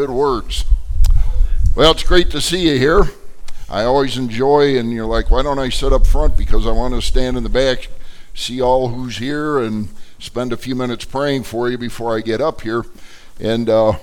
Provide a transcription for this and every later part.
Good words. Well, it's great to see you here. I always enjoy, and you're like, why don't I sit up front? Because I want to stand in the back, see all who's here, and spend a few minutes praying for you before I get up here. And uh,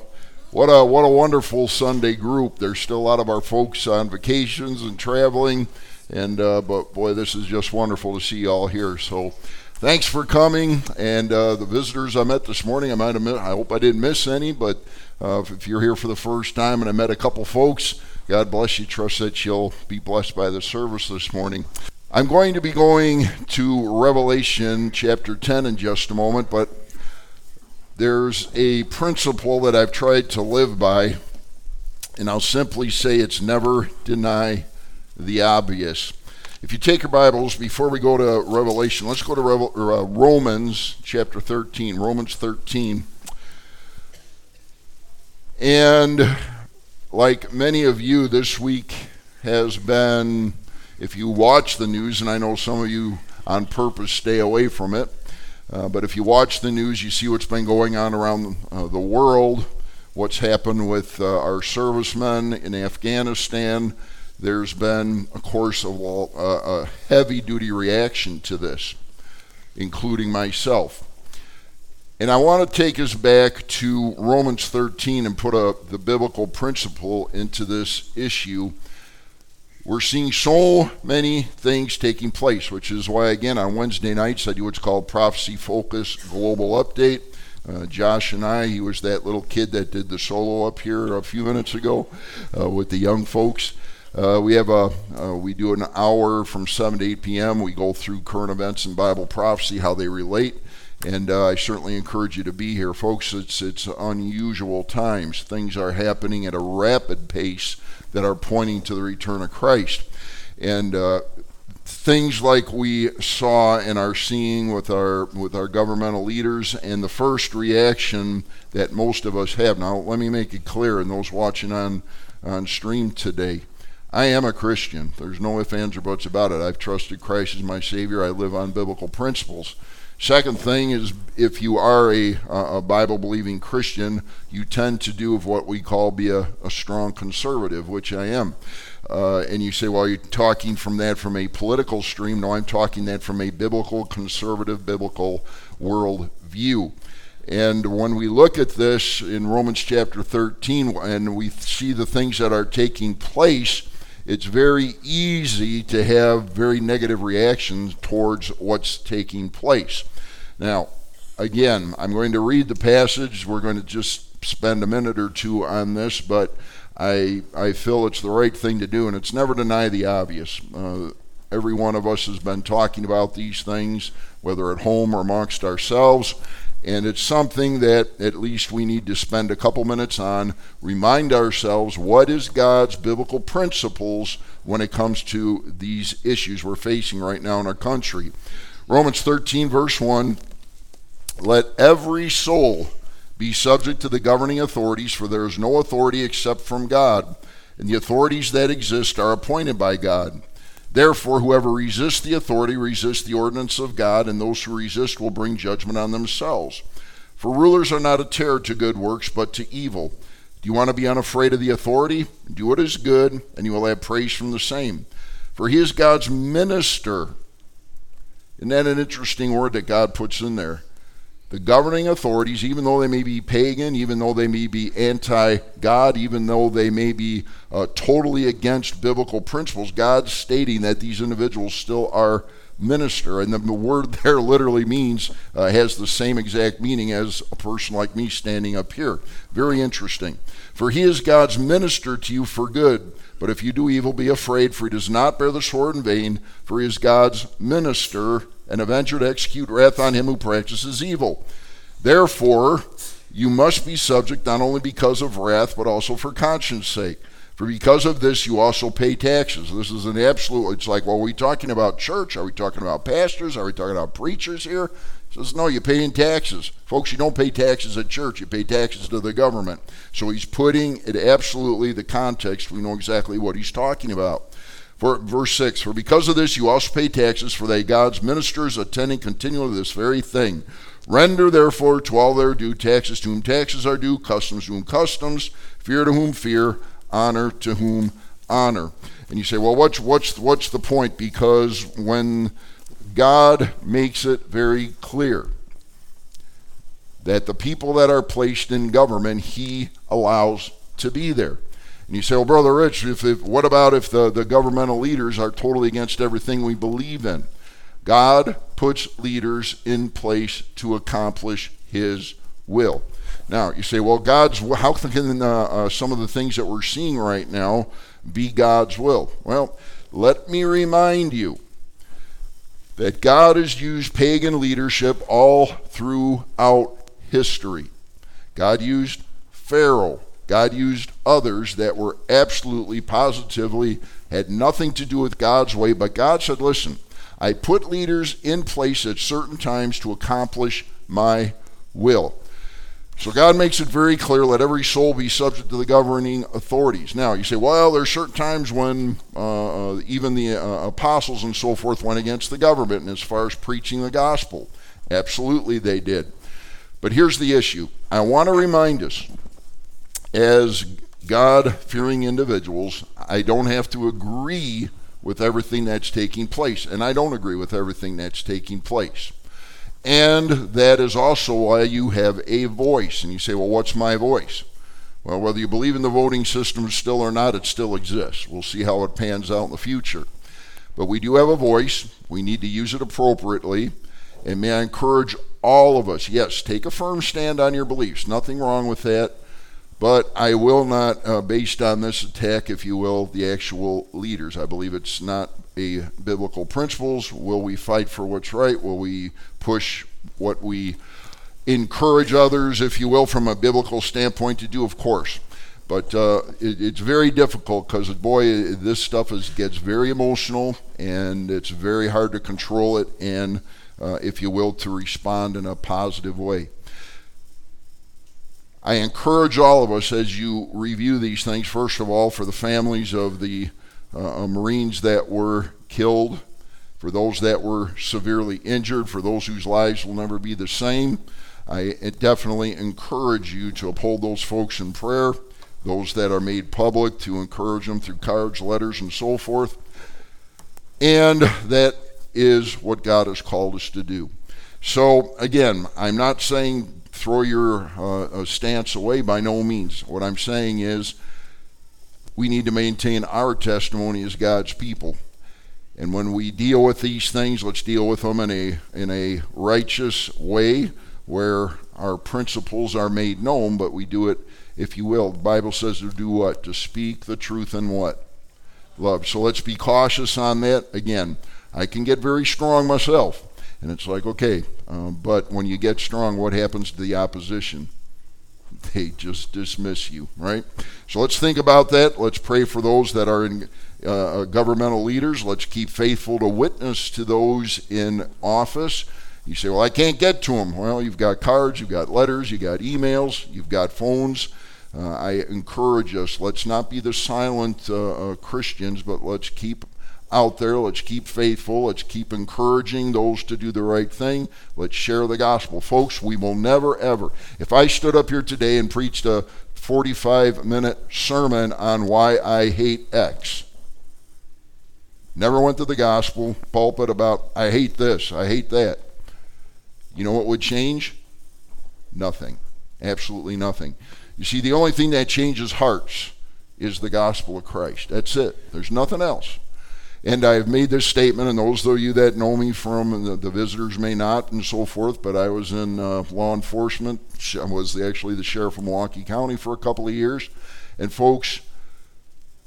what a what a wonderful Sunday group. There's still a lot of our folks on vacations and traveling, and uh, but boy, this is just wonderful to see you all here. So thanks for coming, and uh, the visitors I met this morning. I might have met, I hope I didn't miss any, but uh, if you're here for the first time and I met a couple folks, God bless you. Trust that you'll be blessed by the service this morning. I'm going to be going to Revelation chapter 10 in just a moment, but there's a principle that I've tried to live by, and I'll simply say it's never deny the obvious. If you take your Bibles, before we go to Revelation, let's go to Revel- uh, Romans chapter 13. Romans 13. And like many of you, this week has been, if you watch the news, and I know some of you on purpose stay away from it, uh, but if you watch the news, you see what's been going on around uh, the world, what's happened with uh, our servicemen in Afghanistan. There's been, of course, a, a heavy duty reaction to this, including myself. And I want to take us back to Romans 13 and put a, the biblical principle into this issue. We're seeing so many things taking place, which is why, again, on Wednesday nights, I do what's called Prophecy Focus Global Update. Uh, Josh and I, he was that little kid that did the solo up here a few minutes ago uh, with the young folks. Uh, we have a uh, we do an hour from 7 to 8 p.m. We go through current events and Bible prophecy, how they relate. And uh, I certainly encourage you to be here, folks. It's it's unusual times. Things are happening at a rapid pace that are pointing to the return of Christ, and uh, things like we saw and are seeing with our with our governmental leaders, and the first reaction that most of us have. Now, let me make it clear, and those watching on on stream today. I am a Christian. There's no ifs, ands, or buts about it. I've trusted Christ as my Savior. I live on biblical principles. Second thing is if you are a, a Bible believing Christian, you tend to do what we call be a, a strong conservative, which I am. Uh, and you say, well, you're talking from that from a political stream. No, I'm talking that from a biblical, conservative, biblical world view. And when we look at this in Romans chapter 13 and we see the things that are taking place, it's very easy to have very negative reactions towards what's taking place. Now, again, I'm going to read the passage. We're going to just spend a minute or two on this, but I, I feel it's the right thing to do, and it's never deny the obvious. Uh, every one of us has been talking about these things, whether at home or amongst ourselves. And it's something that at least we need to spend a couple minutes on, remind ourselves what is God's biblical principles when it comes to these issues we're facing right now in our country. Romans 13, verse 1 Let every soul be subject to the governing authorities, for there is no authority except from God, and the authorities that exist are appointed by God. Therefore, whoever resists the authority resists the ordinance of God, and those who resist will bring judgment on themselves. For rulers are not a terror to good works, but to evil. Do you want to be unafraid of the authority? Do what is good, and you will have praise from the same. For he is God's minister. Isn't that an interesting word that God puts in there? The governing authorities, even though they may be pagan, even though they may be anti God, even though they may be uh, totally against biblical principles, God's stating that these individuals still are minister. And the, word there literally means, uh, has the same exact meaning as a person like me standing up here. Very interesting. For he is God's minister to you for good. But if you do evil, be afraid, for he does not bear the sword in vain, for he is God's minister and avenger to execute wrath on him who practices evil. Therefore, you must be subject not only because of wrath, but also for conscience sake. For because of this, you also pay taxes. This is an absolute, it's like, well, are we talking about church? Are we talking about pastors? Are we talking about preachers here? He says, no, you're paying taxes. Folks, you don't pay taxes at church, you pay taxes to the government. So he's putting it absolutely the context. We know exactly what he's talking about. For verse 6 For because of this you also pay taxes, for they God's ministers attending continually this very thing. Render therefore to all their due taxes to whom taxes are due, customs to whom customs, fear to whom fear, honor to whom honor. And you say, well, what's what's what's the point? Because when God makes it very clear that the people that are placed in government, He allows to be there. And you say, well, Brother Rich, if, if, what about if the, the governmental leaders are totally against everything we believe in? God puts leaders in place to accomplish His will. Now, you say, well, God's, how can uh, uh, some of the things that we're seeing right now be God's will? Well, let me remind you that God has used pagan leadership all throughout history. God used Pharaoh. God used others that were absolutely, positively, had nothing to do with God's way, but God said, listen, I put leaders in place at certain times to accomplish my will. So God makes it very clear let every soul be subject to the governing authorities. Now, you say, well, there's certain times when uh, uh, even the uh, apostles and so forth went against the government and as far as preaching the gospel. Absolutely, they did. But here's the issue I want to remind us, as God fearing individuals, I don't have to agree with everything that's taking place. And I don't agree with everything that's taking place. And that is also why you have a voice. And you say, well, what's my voice? Well, whether you believe in the voting system still or not, it still exists. We'll see how it pans out in the future. But we do have a voice. We need to use it appropriately. And may I encourage all of us, yes, take a firm stand on your beliefs. Nothing wrong with that. But I will not, uh, based on this attack, if you will, the actual leaders. I believe it's not a biblical principles. Will we fight for what's right? Will we push what we encourage others, if you will, from a biblical standpoint to do? Of course. But uh, it, it's very difficult because, boy, this stuff is, gets very emotional and it's very hard to control it and, uh, if you will, to respond in a positive way. I encourage all of us as you review these things, first of all, for the families of the uh, uh, Marines that were killed, for those that were severely injured, for those whose lives will never be the same. I definitely encourage you to uphold those folks in prayer, those that are made public, to encourage them through cards, letters, and so forth. And that is what God has called us to do. So, again, I'm not saying throw your uh, stance away by no means. What I'm saying is we need to maintain our testimony as God's people. And when we deal with these things, let's deal with them in a in a righteous way where our principles are made known, but we do it, if you will. The Bible says to do what? To speak the truth and what? Love. So let's be cautious on that. Again, I can get very strong myself. And it's like, okay, um, but when you get strong, what happens to the opposition? They just dismiss you, right? So let's think about that. Let's pray for those that are in uh, uh, governmental leaders. Let's keep faithful to witness to those in office. You say, well, I can't get to them. Well, you've got cards, you've got letters, you've got emails, you've got phones. Uh, I encourage us, let's not be the silent uh, uh Christians, but let's keep out there. Let's keep faithful. Let's keep encouraging those to do the right thing. Let's share the gospel. Folks, we will never, ever. If I stood up here today and preached a 45 minute sermon on why I hate X, never went to the gospel pulpit about, I hate this, I hate that. You know what would change? Nothing. Absolutely nothing. You see, the only thing that changes hearts is the gospel of Christ. That's it. There's nothing else. And I've made this statement, and those of you that know me from the, the visitors may not, and so forth. But I was in uh, law enforcement. I was the, actually the sheriff of Milwaukee County for a couple of years. And folks,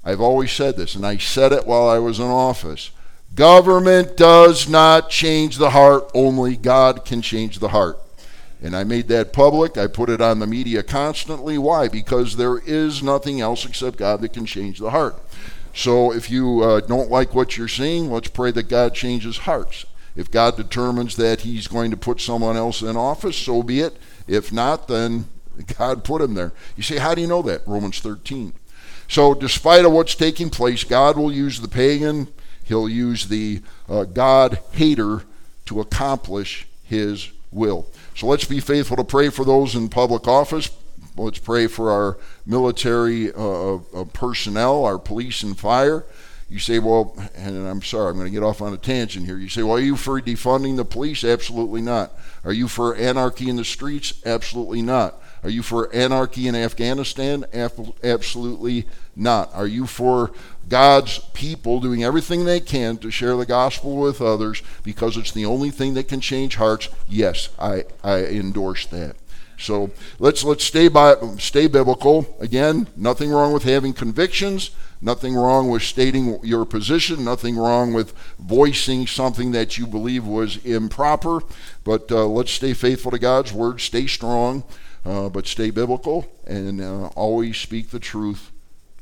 I've always said this, and I said it while I was in office. Government does not change the heart, only God can change the heart. And I made that public. I put it on the media constantly. Why? Because there is nothing else except God that can change the heart. So if you uh, don't like what you're seeing, let's pray that God changes hearts. If God determines that He's going to put someone else in office, so be it. If not, then God put him there. You say, how do you know that? Romans 13. So, despite of what's taking place, God will use the pagan, He'll use the uh, God hater to accomplish His will. So let's be faithful to pray for those in public office. Let's pray for our military uh, uh, personnel, our police and fire. You say, well, and I'm sorry, I'm going to get off on a tangent here. You say, well, are you for defunding the police? Absolutely not. Are you for anarchy in the streets? Absolutely not. Are you for anarchy in Afghanistan? Absolutely not. Are you for God's people doing everything they can to share the gospel with others because it's the only thing that can change hearts? Yes, I, I endorse that. So let's let's stay by stay biblical. Again, nothing wrong with having convictions. Nothing wrong with stating your position. Nothing wrong with voicing something that you believe was improper. But uh, let's stay faithful to God's word. Stay strong, uh, but stay biblical, and uh, always speak the truth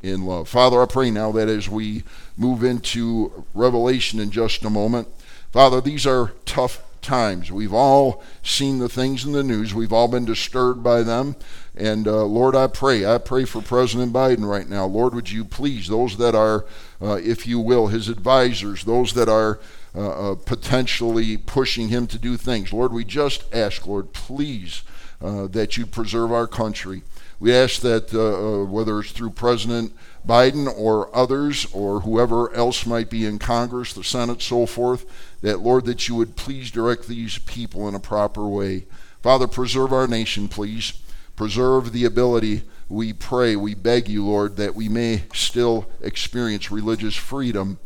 in love. Father, I pray now that as we move into Revelation in just a moment, Father, these are tough times. We've all seen the things in the news. We've all been disturbed by them. And uh, Lord, I pray. I pray for President Biden right now. Lord, would you please, those that are, uh, if you will, his advisors, those that are uh, uh potentially pushing him to do things, Lord, we just ask, Lord, please, uh, that you preserve our country. We ask that uh, whether it's through President Biden or others or whoever else might be in Congress, the Senate, so forth, that, Lord, that you would please direct these people in a proper way. Father, preserve our nation, please. Preserve the ability, we pray, we beg you, Lord, that we may still experience religious freedom.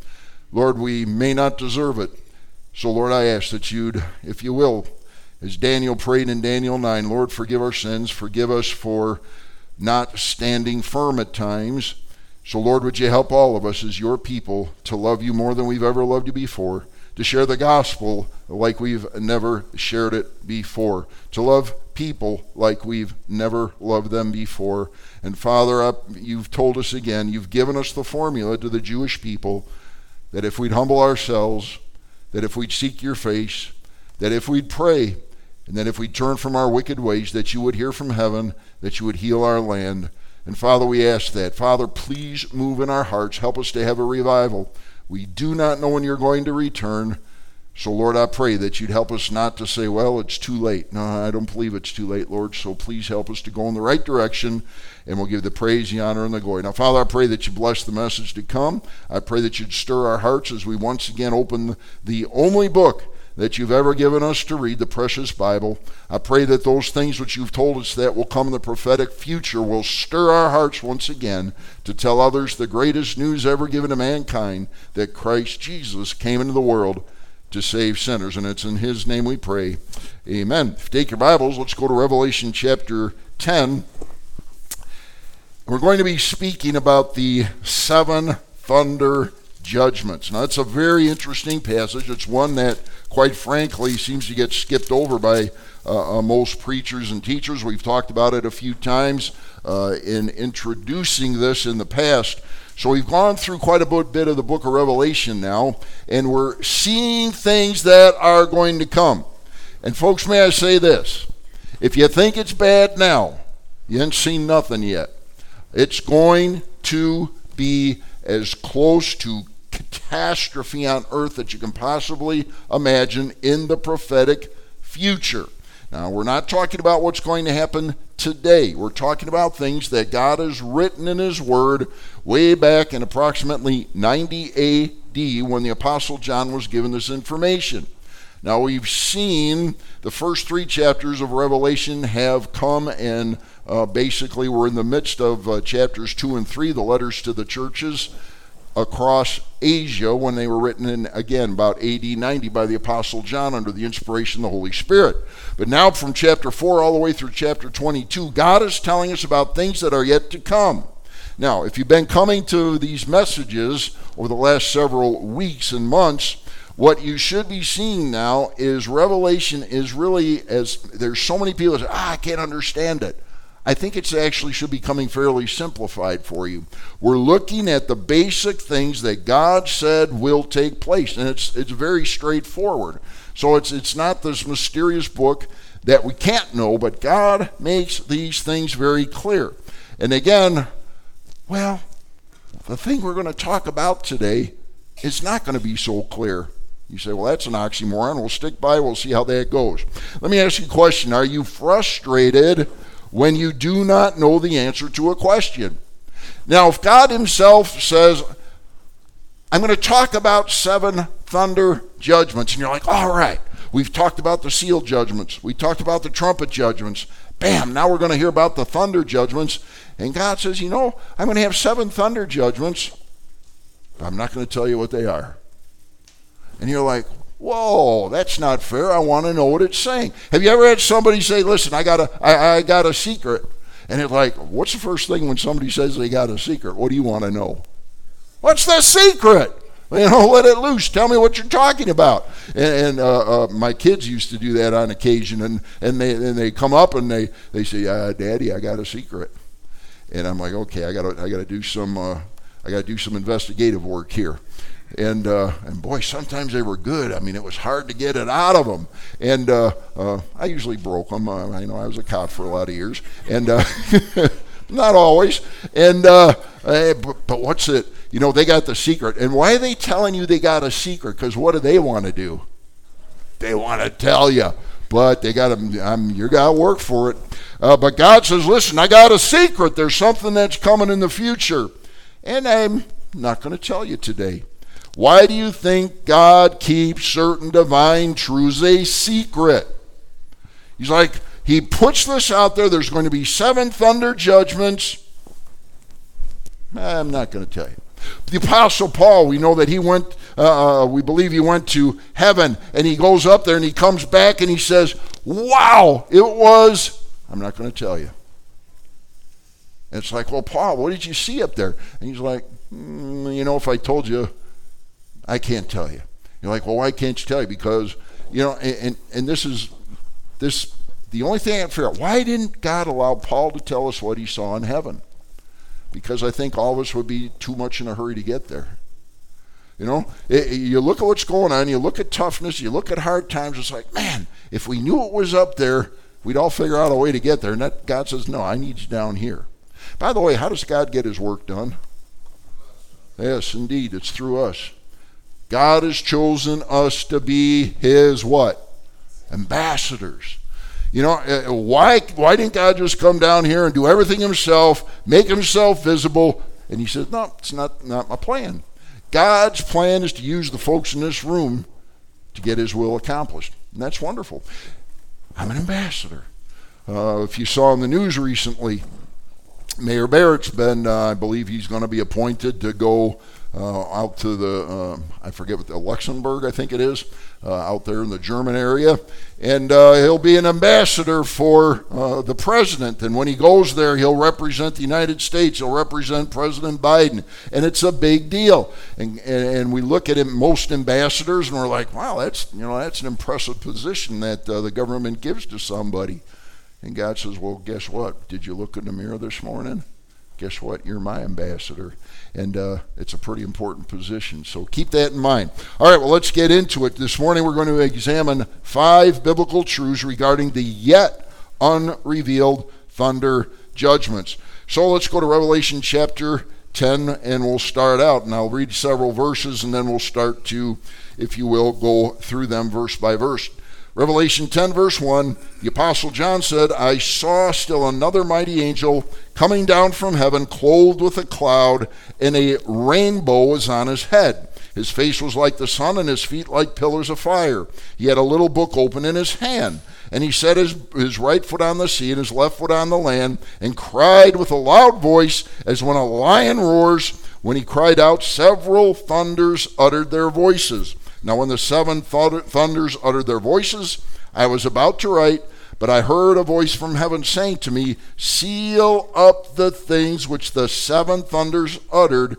Lord, we may not deserve it. So, Lord, I ask that you'd, if you will, as Daniel prayed in Daniel 9, Lord, forgive our sins, forgive us for not standing firm at times. So, Lord, would you help all of us as your people to love you more than we've ever loved you before? to share the gospel like we've never shared it before, to love people like we've never loved them before. And Father, up you've told us again, you've given us the formula to the Jewish people that if we'd humble ourselves, that if we'd seek your face, that if we'd pray, and that if we'd turn from our wicked ways, that you would hear from heaven, that you would heal our land. And Father, we ask that. Father, please move in our hearts. Help us to have a revival. We do not know when you're going to return. So, Lord, I pray that you'd help us not to say, well, it's too late. No, I don't believe it's too late, Lord. So please help us to go in the right direction, and we'll give the praise, the honor, and the glory. Now, Father, I pray that you bless the message to come. I pray that you'd stir our hearts as we once again open the only book that you've ever given us to read, the precious Bible. I pray that those things which you've told us that will come in the prophetic future will stir our hearts once again to tell others the greatest news ever given to mankind that Christ Jesus came into the world to save sinners. And it's in his name we pray. Amen. You take your Bibles, let's go to Revelation chapter 10. We're going to be speaking about the seven thunder judgments. Now, it's a very interesting passage. It's one that quite frankly, seems to get skipped over by uh, uh, most preachers and teachers. We've talked about it a few times uh, in introducing this in the past. So we've gone through quite a bit of the book of Revelation now, and we're seeing things that are going to come. And folks, may I say this? If you think it's bad now, you ain't seen nothing yet. It's going to be as close to catastrophe on earth that you can possibly imagine in the prophetic future. Now, we're not talking about what's going to happen today. We're talking about things that God has written in His Word way back in approximately 90 AD when the Apostle John was given this information. Now, we've seen the first three chapters of Revelation have come and uh, basically we're in the midst of uh, chapters 2 and 3, the letters to the churches across Asia when they were written in, again, about AD 90 by the Apostle John under the inspiration of the Holy Spirit. But now, from chapter 4 all the way through chapter 22, God is telling us about things that are yet to come. Now, if you've been coming to these messages over the last several weeks and months, what you should be seeing now is Revelation is really as there's so many people that say, ah, I can't understand it. I think it's actually should be coming fairly simplified for you. We're looking at the basic things that God said will take place, and it's it's very straightforward. So it's it's not this mysterious book that we can't know, but God makes these things very clear. And again, well, the thing we're going to talk about today is not going to be so clear. You say, well, that's an oxymoron. We'll stick by, we'll see how that goes. Let me ask you a question Are you frustrated when you do not know the answer to a question? Now, if God Himself says, I'm going to talk about seven thunder judgments, and you're like, all right, we've talked about the seal judgments, we talked about the trumpet judgments. Bam, now we're going to hear about the thunder judgments. And God says, you know, I'm going to have seven thunder judgments. I'm not going to tell you what they are. And you're like, whoa, that's not fair. I want to know what it's saying. Have you ever had somebody say, listen, I got a, I, I got a secret? And it's like, what's the first thing when somebody says they got a secret? What do you want to know? What's the secret? You know, let it loose. Tell me what you're talking about. And, and uh, uh, my kids used to do that on occasion, and, and they and they come up and they they say, uh, "Daddy, I got a secret," and I'm like, "Okay, I got I got to do some uh, I got to do some investigative work here." And uh, and boy, sometimes they were good. I mean, it was hard to get it out of them, and uh, uh, I usually broke them. Uh, I know I was a cop for a lot of years, and uh, not always. And uh, eh, but, but what's it? You know, they got the secret, and why are they telling you they got a secret? Because what do they want to do? They want to tell you, but they got to. Um, you got to work for it. but God says, "Listen, I got a secret. There's something that's coming in the future, and I'm not going to tell you today." Why do you think God keeps certain divine truths a secret? He's like, He puts this out there. There's going to be seven thunder judgments. I'm not going to tell you. The Apostle Paul, we know that he went, uh, uh, we believe he went to heaven, and he goes up there and he comes back and he says, Wow, it was, I'm not going to tell you. And it's like, Well, Paul, what did you see up there? And he's like, mm, You know, if I told you, I can't tell you. You're like, well, why can't you tell you? Because, you know, and, and this is, this, the only thing I figure out, why didn't God allow Paul to tell us what he saw in heaven? Because I think all of us would be too much in a hurry to get there. You know, it, you look at what's going on, you look at toughness, you look at hard times, it's like, man, if we knew it was up there, we'd all figure out a way to get there. And that God says, no, I need you down here. By the way, how does God get his work done? Yes, indeed, it's through us. God has chosen us to be his what? Ambassadors. You know, uh, why, why didn't God just come down here and do everything himself, make himself visible? And he says, no, it's not, not my plan. God's plan is to use the folks in this room to get his will accomplished. And that's wonderful. I'm an ambassador. Uh, if you saw in the news recently, Mayor Barrett's been, uh, I believe he's going to be appointed to go uh, out to the, uh, I forget what the Luxembourg, I think it is, uh, out there in the German area. And uh, he'll be an ambassador for uh, the president. And when he goes there, he'll represent the United States, he'll represent President Biden. And it's a big deal. And, and, and we look at most ambassadors, and we're like, wow, that's, you know, that's an impressive position that uh, the government gives to somebody. And God says, well, guess what? Did you look in the mirror this morning? Guess what? You're my ambassador. And uh, it's a pretty important position. So keep that in mind. All right, well, let's get into it. This morning we're going to examine five biblical truths regarding the yet unrevealed thunder judgments. So let's go to Revelation chapter 10 and we'll start out. And I'll read several verses and then we'll start to, if you will, go through them verse by verse. Revelation 10, verse 1, the Apostle John said, I saw still another mighty angel coming down from heaven, clothed with a cloud, and a rainbow was on his head. His face was like the sun, and his feet like pillars of fire. He had a little book open in his hand. And he set his, his right foot on the sea and his left foot on the land, and cried with a loud voice, as when a lion roars. When he cried out, several thunders uttered their voices. Now, when the seven thunders uttered their voices, I was about to write, but I heard a voice from heaven saying to me, Seal up the things which the seven thunders uttered,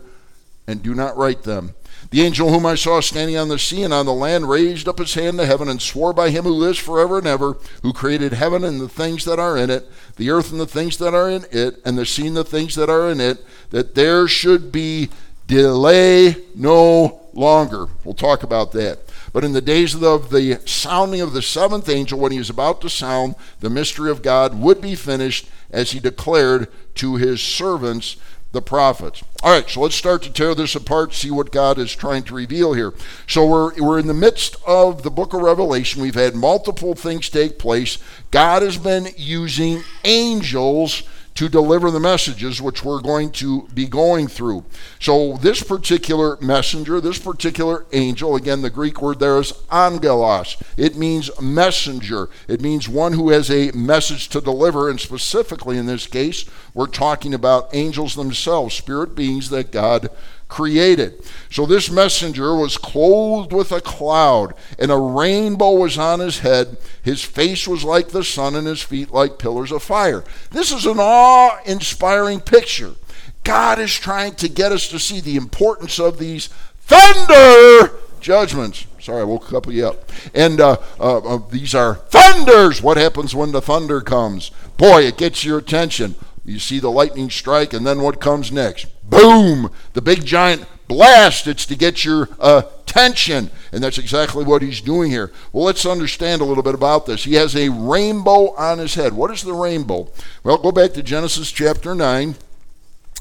and do not write them. The angel whom I saw standing on the sea and on the land raised up his hand to heaven and swore by him who lives forever and ever, who created heaven and the things that are in it, the earth and the things that are in it, and the sea and the things that are in it, that there should be delay no longer. We'll talk about that. But in the days of the, sounding of the seventh angel, when he was about to sound, the mystery of God would be finished as he declared to his servants the prophets. All right, so let's start to tear this apart, see what God is trying to reveal here. So we're, we're in the midst of the book of Revelation. We've had multiple things take place. God has been using angels to deliver the messages which we're going to be going through. So, this particular messenger, this particular angel, again, the Greek word there is angelos. It means messenger, it means one who has a message to deliver. And specifically in this case, we're talking about angels themselves, spirit beings that God created. So this messenger was clothed with a cloud, and a rainbow was on his head. His face was like the sun, and his feet like pillars of fire. This is an awe inspiring picture. God is trying to get us to see the importance of these thunder judgments. Sorry, I woke a couple of you up. And uh, uh, uh, these are thunders. What happens when the thunder comes? Boy, it gets your attention. You see the lightning strike, and then what comes next? Boom! The big giant blast. It's to get your uh, attention. And that's exactly what he's doing here. Well, let's understand a little bit about this. He has a rainbow on his head. What is the rainbow? Well, go back to Genesis chapter 9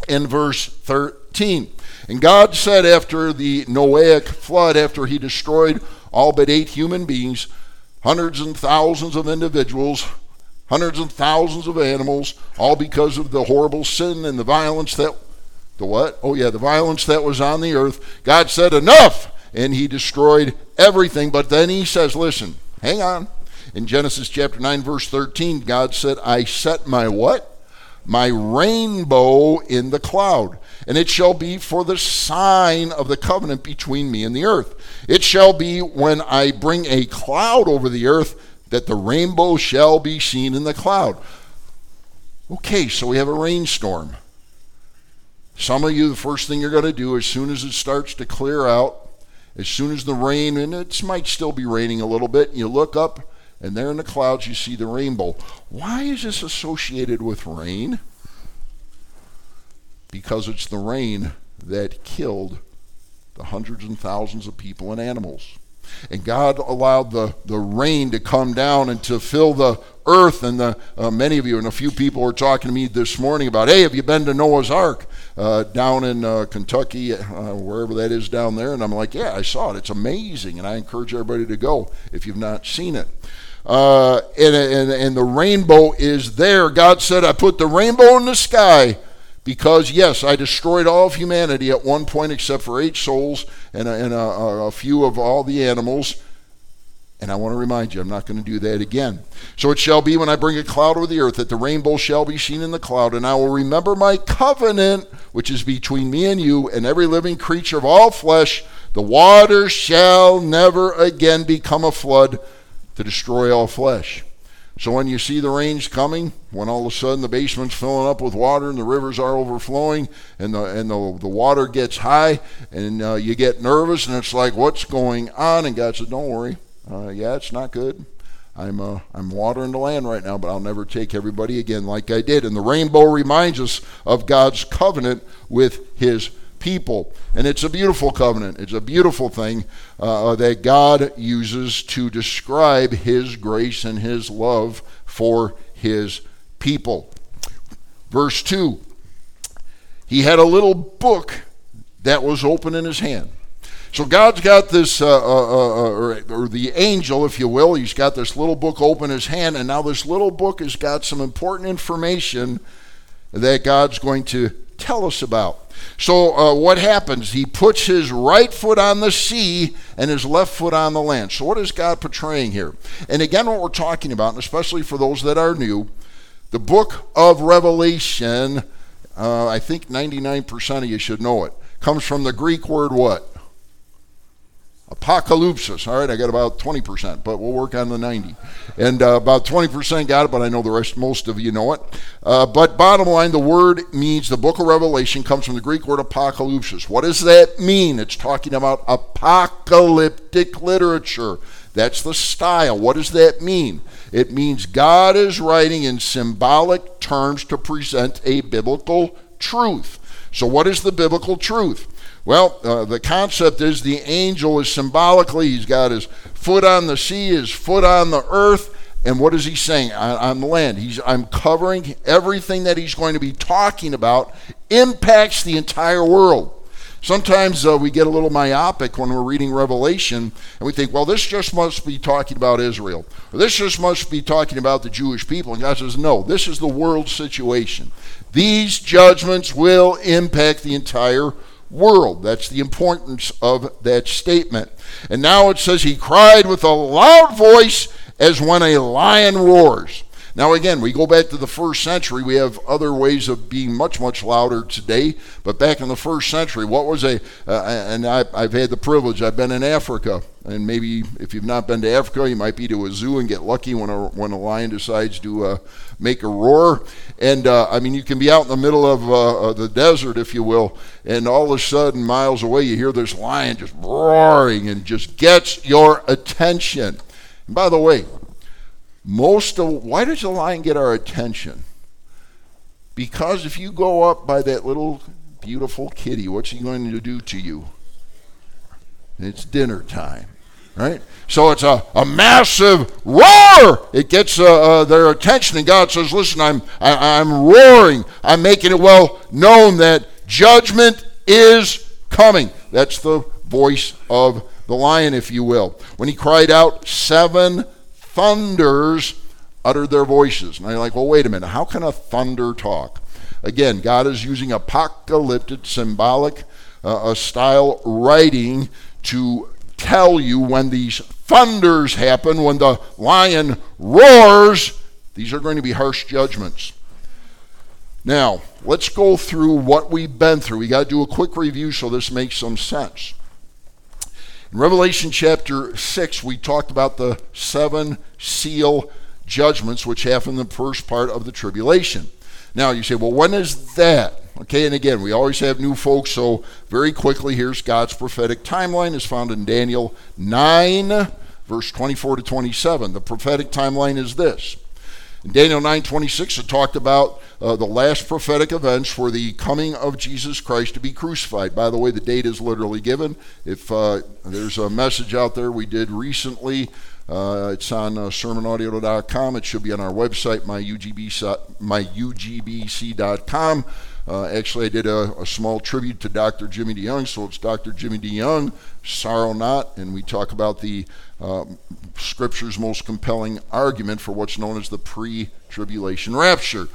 and verse 13. And God said after the Noahic flood, after he destroyed all but eight human beings, hundreds and thousands of individuals, hundreds and thousands of animals, all because of the horrible sin and the violence that the what? Oh yeah, the violence that was on the earth. God said enough and he destroyed everything, but then he says, listen, hang on. In Genesis chapter 9 verse 13, God said, "I set my what? My rainbow in the cloud." and it shall be for the sign of the covenant between me and the earth. It shall be when I bring a cloud over the earth that the rainbow shall be seen in the cloud. Okay, so we have a rainstorm. Some of you, the first thing you're going to do as soon as it starts to clear out, as soon as the rain, and it might still be raining a little bit, you look up, and there in the clouds you see the rainbow. Why is this associated with rain? Because it's the rain that killed the hundreds and thousands of people and animals. And God allowed the, the rain to come down and to fill the earth. And the, uh, many of you and a few people were talking to me this morning about, hey, have you been to Noah's Ark uh, down in uh, Kentucky, uh, wherever that is down there? And I'm like, yeah, I saw it. It's amazing. And I encourage everybody to go if you've not seen it. Uh, and, and, and the rainbow is there. God said, I put the rainbow in the sky because, yes, I destroyed all of humanity at one point except for eight souls and a, and a, a few of all the animals. And I want to remind you, I'm not going to do that again. So it shall be when I bring a cloud over the earth that the rainbow shall be seen in the cloud, and I will remember my covenant, which is between me and you and every living creature of all flesh. The waters shall never again become a flood to destroy all flesh. So when you see the rains coming, when all of a sudden the basement's filling up with water and the rivers are overflowing and the and the, the water gets high and uh, you get nervous and it's like what's going on? And God said, "Don't worry. Uh, yeah, it's not good. I'm uh, I'm watering the land right now, but I'll never take everybody again like I did." And the rainbow reminds us of God's covenant with His people. And it's a beautiful covenant. It's a beautiful thing uh, that God uses to describe His grace and His love for His people. Verse 2 He had a little book that was open in His hand. So God's got this, uh, uh, uh, or, or, the angel, if you will, he's got this little book open in his hand, and now this little book has got some important information that God's going to tell us about. So, uh, what happens? He puts his right foot on the sea and his left foot on the land. So, what is God portraying here? And again, what we're talking about, and especially for those that are new, the book of Revelation, uh, I think 99% of you should know it, comes from the Greek word what? Apocalypsis. All right, I got about 20%, but we'll work on the 90. And uh, about 20% got it, but I know the rest, most of you know it. Uh, but bottom line, the word means the book of Revelation comes from the Greek word apocalypsis. What does that mean? It's talking about apocalyptic literature. That's the style. What does that mean? It means God is writing in symbolic terms to present a biblical truth. So, what is the biblical truth? Well, uh, the concept is the angel is symbolically, he's got his foot on the sea, his foot on the earth, And what is he saying on the land? He's, I'm covering everything that he's going to be talking about impacts the entire world. Sometimes uh, we get a little myopic when we're reading Revelation and we think, well, this just must be talking about Israel, or this just must be talking about the Jewish people. And God says, no, this is the world situation. These judgments will impact the entire world. That's the importance of that statement. And now it says, He cried with a loud voice as when a lion roars. Now, again, we go back to the first century. We have other ways of being much, much louder today. But back in the first century, what was a, uh, and I, have had the privilege, I've been in Africa. And maybe if you've not been to Africa, you might be to a zoo and get lucky when a, when a lion decides to uh, make a roar. And uh, I mean, you can be out in the middle of uh, the desert, if you will, and all of a sudden, miles away, you hear this lion just roaring and just gets your attention. And by the way, most of why does the lion get our attention? Because if you go up by that little beautiful kitty, what's he going to do to you? It's dinner time, right? So it's a, a massive roar. It gets uh, uh, their attention, and God says, "Listen, I'm I, I'm roaring. I'm making it well known that judgment is coming." That's the voice of the lion, if you will. When he cried out, seven thunders uttered their voices. And you're like, well, wait a minute. How can a thunder talk? Again, God is using apocalyptic, symbolic uh, style writing to tell you when these thunders happen, when the lion roars, these are going to be harsh judgments. Now, let's go through what we've been through. We got to do a quick review so this makes some sense. In Revelation chapter 6, we talked about the seven seal judgments which happen in the first part of the tribulation. Now, you say, well, when is that? Okay, and again, we always have new folks, so very quickly, here's God's prophetic timeline is found in Daniel 9, verse 24 to 27. The prophetic timeline is this. In Daniel 9:26 it talked about uh, the last prophetic events for the coming of Jesus Christ to be crucified. By the way, the date is literally given. If uh, there's a message out there we did recently, uh, it's on uh, sermonaudio.com. It should be on our website, myugbc, myugbc.com. Uh, actually, I did a, a, small tribute to Dr. Jimmy DeYoung, so it's Dr. Jimmy DeYoung, Sorrow Not, and we talk about the uh, Scripture's most compelling argument for what's known as the pre-tribulation rapture.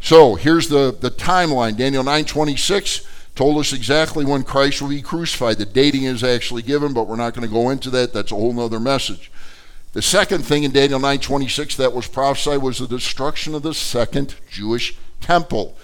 So here's the, the timeline. Daniel 9:26 told us exactly when Christ will be crucified. The dating is actually given, but we're not going to go into that. That's a whole other message. The second thing in Daniel 9:26 that was prophesied was the destruction of the second Jewish temple.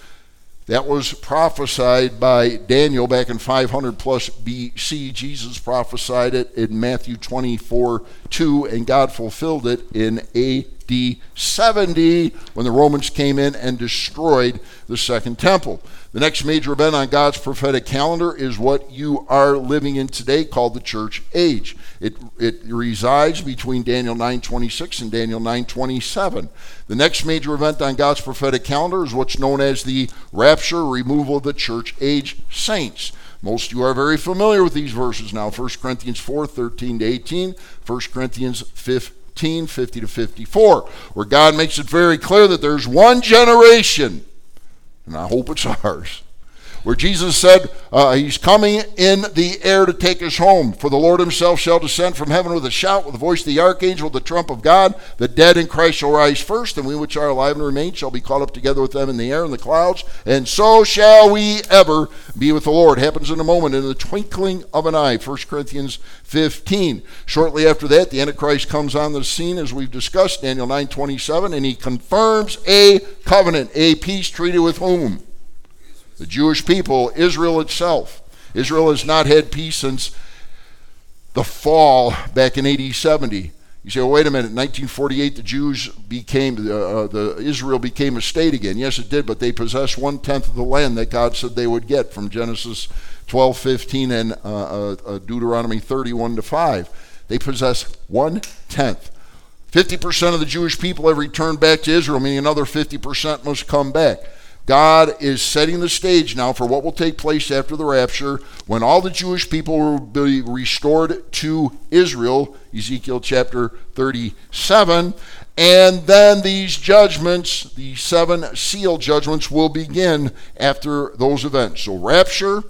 That was prophesied by Daniel back in 500 plus BC. Jesus prophesied it in Matthew 24 2, and God fulfilled it in AD 70 when the Romans came in and destroyed the Second Temple. The next major event on God's prophetic calendar is what you are living in today called the church age. It, it resides between Daniel 9:26 and Daniel 9:27. The next major event on God's prophetic calendar is what's known as the rapture, removal of the church age saints. Most of you are very familiar with these verses now 1 Corinthians 4 13 to 18, 1 Corinthians 15 50 to 54, where God makes it very clear that there's one generation, and I hope it's ours, where Jesus said uh, he's coming in the air to take us home. For the Lord himself shall descend from heaven with a shout, with the voice of the archangel, the trump of God. The dead in Christ shall rise first, and we which are alive and remain shall be caught up together with them in the air in the clouds. And so shall we ever be with the Lord. Happens in a moment, in the twinkling of an eye. 1 Corinthians 15. Shortly after that, the Antichrist comes on the scene, as we've discussed, Daniel 9:27, and he confirms a covenant, a peace treaty with whom? The Jewish people, Israel itself. Israel has not had peace since the fall back in AD 70. You say, well, wait a minute. 1948, the Jews became, uh, the Israel became a state again. Yes, it did, but they possessed one tenth of the land that God said they would get from Genesis 12, 15, and uh, uh, uh Deuteronomy 31 to 5. They possess one tenth. 50% of the Jewish people have returned back to Israel, meaning another 50% must come back. God is setting the stage now for what will take place after the rapture when all the Jewish people will be restored to Israel, Ezekiel chapter 37. And then these judgments, the seven seal judgments, will begin after those events. So, rapture,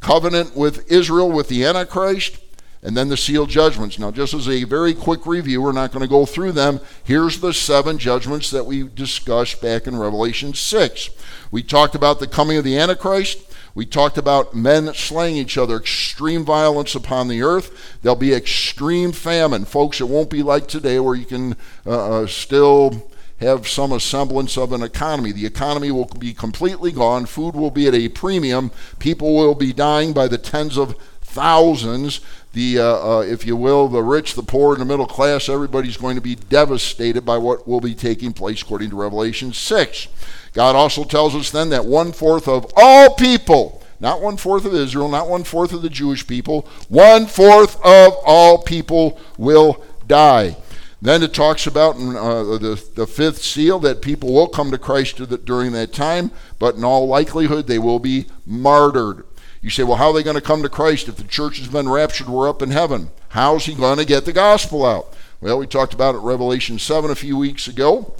covenant with Israel with the Antichrist, and then the seal judgments. Now, just as a very quick review, we're not going to go through them. Here's the seven judgments that we discussed back in Revelation 6. We talked about the coming of the Antichrist. We talked about men slaying each other, extreme violence upon the earth. There'll be extreme famine. Folks, it won't be like today where you can uh, uh, still have some semblance of an economy. The economy will be completely gone. Food will be at a premium. People will be dying by the tens of thousands. The, uh, uh, if you will, the rich, the poor, and the middle class, everybody's going to be devastated by what will be taking place according to Revelation 6. God also tells us then that one fourth of all people, not one fourth of Israel, not one fourth of the Jewish people, one fourth of all people will die. Then it talks about in uh, the, the fifth seal that people will come to Christ during that time, but in all likelihood they will be martyred. You say, well, how are they going to come to Christ if the church has been raptured? We're up in heaven. How's he going to get the gospel out? Well, we talked about it Revelation 7 a few weeks ago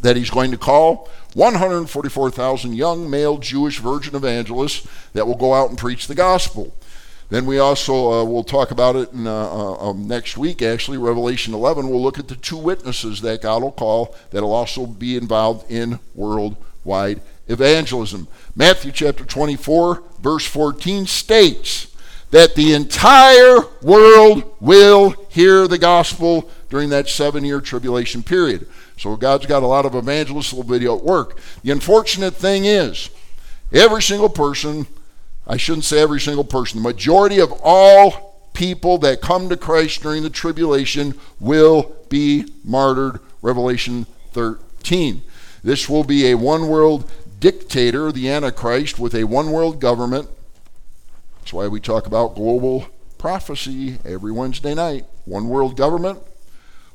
that he's going to call 144,000 young male Jewish virgin evangelists that will go out and preach the gospel. Then we also uh, will talk about it in, uh, uh, um, next week, actually, Revelation 11. We'll look at the two witnesses that God will call that will also be involved in worldwide evangelism. Matthew chapter 24, verse 14 states that the entire world will hear the gospel during that seven year tribulation period. So God's got a lot of evangelists be at work. The unfortunate thing is, every single person, I shouldn't say every single person, the majority of all people that come to Christ during the tribulation will be martyred. Revelation 13. This will be a one world dictator, the Antichrist, with a one world government. That's why we talk about global prophecy every Wednesday night. One world government,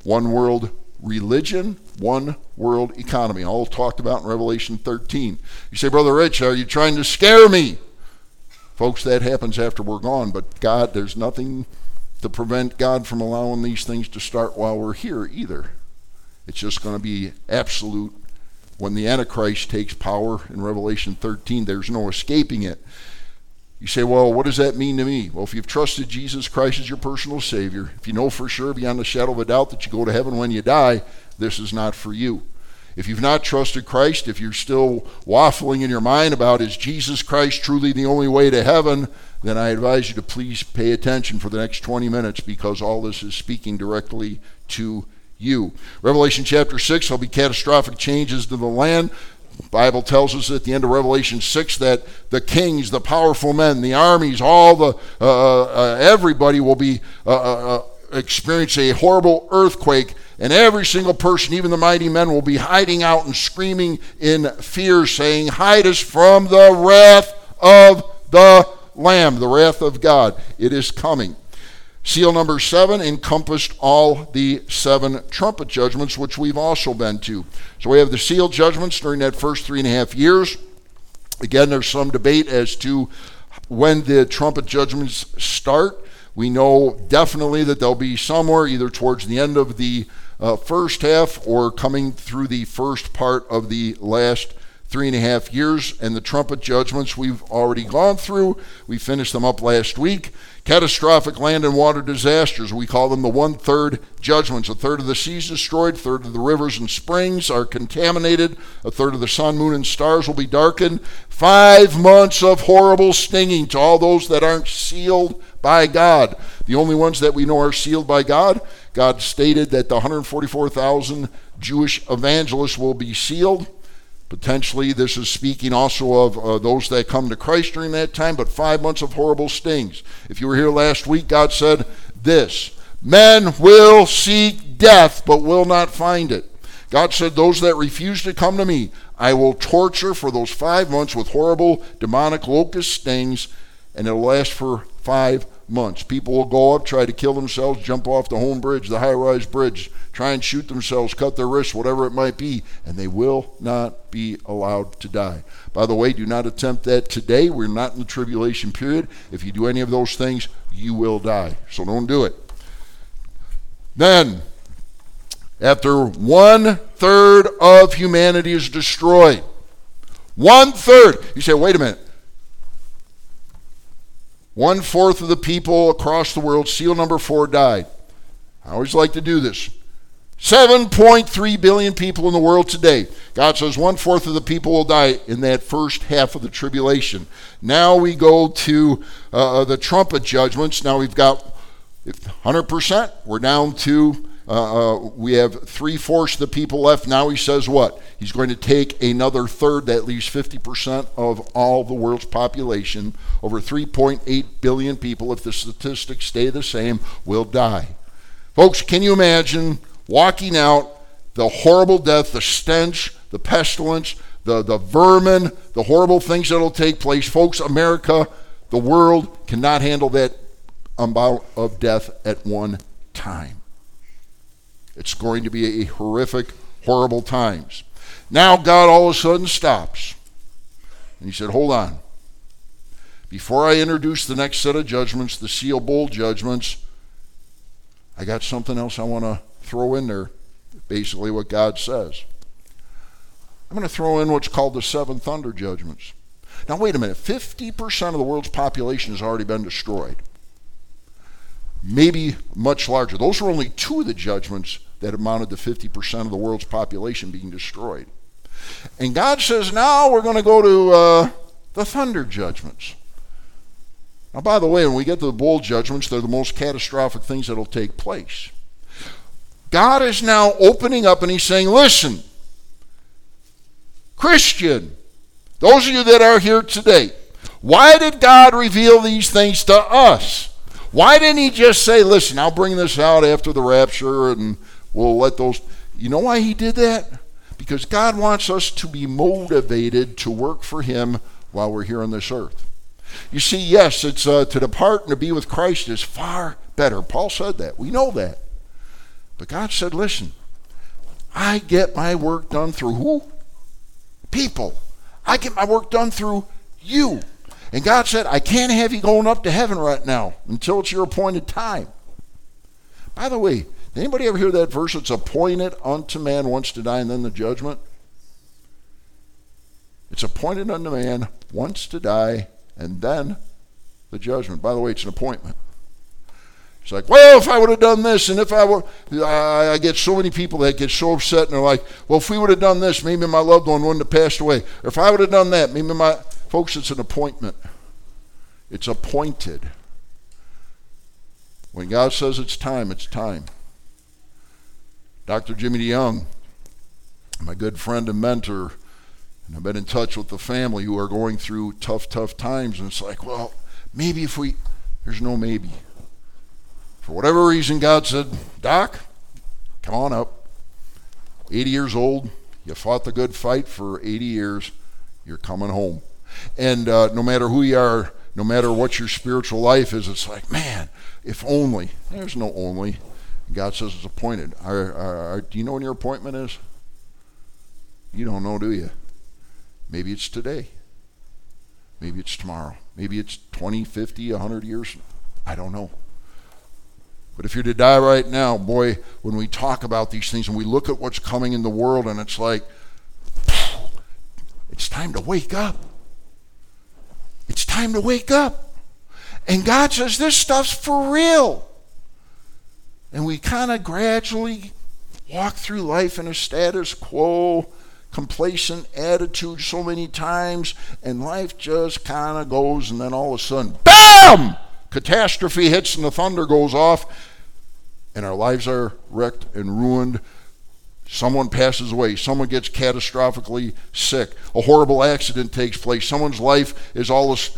one world religion, one world economy, all talked about in Revelation 13. You say, Brother Rich, are you trying to scare me? Folks, that happens after we're gone, but God, there's nothing to prevent God from allowing these things to start while we're here either. It's just going to be absolute. When the Antichrist takes power in Revelation 13, there's no escaping it. You say, well, what does that mean to me? Well, if you've trusted Jesus Christ as your personal Savior, if you know for sure beyond the shadow of a doubt that you go to heaven when you die, this is not for you. If you've not trusted Christ, if you're still waffling in your mind about is Jesus Christ truly the only way to heaven, then I advise you to please pay attention for the next 20 minutes because all this is speaking directly to you. Revelation chapter 6, there'll be catastrophic changes to the land. The Bible tells us at the end of Revelation 6 that the kings, the powerful men, the armies, all the uh, uh, everybody will be uh, uh, uh experience a horrible earthquake, and every single person, even the mighty men, will be hiding out and screaming in fear, saying, "Hide us from the wrath of the Lamb, the wrath of God. It is coming." Seal number seven encompassed all the seven trumpet judgments, which we've also been to. So we have the seal judgments during that first three and a half years. Again, there's some debate as to when the trumpet judgments start. We know definitely that they'll be somewhere either towards the end of the uh, first half or coming through the first part of the last three and a half years. And the trumpet judgments we've already gone through. We finished them up last week. Catastrophic land and water disasters, we call them the one third judgments. A third of the seas destroyed, a third of the rivers and springs are contaminated, a third of the sun, moon, and stars will be darkened. Five months of horrible stinging to all those that aren't sealed by God. The only ones that we know are sealed by God, God stated that the 144,000 Jewish evangelists will be sealed. Potentially, this is speaking also of uh, those that come to Christ during that time, but five months of horrible stings. If you were here last week, God said this Men will seek death, but will not find it. God said, Those that refuse to come to me, I will torture for those five months with horrible demonic locust stings, and it'll last for five months. People will go up, try to kill themselves, jump off the Hoan Bridge, the high rise bridge, try and shoot themselves, cut their wrists, whatever it might be, and they will not be allowed to die. By the way, do not attempt that today. We're not in the tribulation period. If you do any of those things, you will die. So don't do it. Then, after one third of humanity is destroyed. One third. You say, wait a minute. One fourth of the people across the world, seal number four, died. I always like to do this. 7.3 billion people in the world today. God says one fourth of the people will die in that first half of the tribulation. Now we go to uh, the trumpet judgments. Now we've got 100%. We're down to, uh, uh, we have three fourths of the people left. Now he says what? He's going to take another third, that leaves 50% of all the world's population. Over 3.8 billion people, if the statistics stay the same, will die. Folks, can you imagine walking out the horrible death, the stench, the pestilence, the, the vermin, the horrible things that will take place? Folks, America, the world cannot handle that amount of death at one time. It's going to be a horrific, horrible times. Now God all of a sudden stops. And he said, Hold on. Before I introduce the next set of judgments, the seal bowl judgments, I got something else I want to throw in there. Basically, what God says. I'm going to throw in what's called the seven thunder judgments. Now, wait a minute. 50% of the world's population has already been destroyed maybe much larger. Those were only two of the judgments that amounted to 50% of the world's population being destroyed. And God says, now we're going to go to uh, the thunder judgments. Now, by the way, when we get to the bowl judgments, they're the most catastrophic things that will take place. God is now opening up and He's saying, listen, Christian, those of you that are here today, why did God reveal these things to us? Why didn't he just say, listen, I'll bring this out after the rapture and we'll let those. You know why he did that? Because God wants us to be motivated to work for him while we're here on this earth. You see, yes, it's uh, to depart and to be with Christ is far better. Paul said that. We know that. But God said, listen, I get my work done through who? People. I get my work done through you. And God said, I can't have you going up to heaven right now until it's your appointed time. By the way, did anybody ever hear that verse? It's appointed unto man once to die and then the judgment. It's appointed unto man once to die and then the judgment. By the way, it's an appointment. It's like, well, if I would have done this, and if I were, I get so many people that get so upset, and they're like, well, if we would have done this, maybe my loved one wouldn't have passed away. If I would have done that, maybe my, Folks, it's an appointment. It's appointed. When God says it's time, it's time. Dr. Jimmy DeYoung, my good friend and mentor, and I've been in touch with the family who are going through tough, tough times. And it's like, well, maybe if we, there's no maybe. For whatever reason, God said, Doc, come on up. 80 years old, you fought the good fight for 80 years, you're coming home. And uh, no matter who you are, no matter what your spiritual life is, it's like, man, if only. There's no only. God says it's appointed. Are, do you know when your appointment is? You don't know, do you? Maybe it's today. Maybe it's tomorrow. Maybe it's 20, 50, 100 years. I don't know. But if you're to die right now, boy, when we talk about these things and we look at what's coming in the world and it's like, it's time to wake up. It's time to wake up. And God says, this stuff's for real. And we kind of gradually walk through life in a status quo, complacent attitude so many times, and life just kind of goes, and then all of a sudden, BAM! Catastrophe hits and the thunder goes off, and our lives are wrecked and ruined Someone passes away. Someone gets catastrophically sick. A horrible accident takes place. Someone's life is all this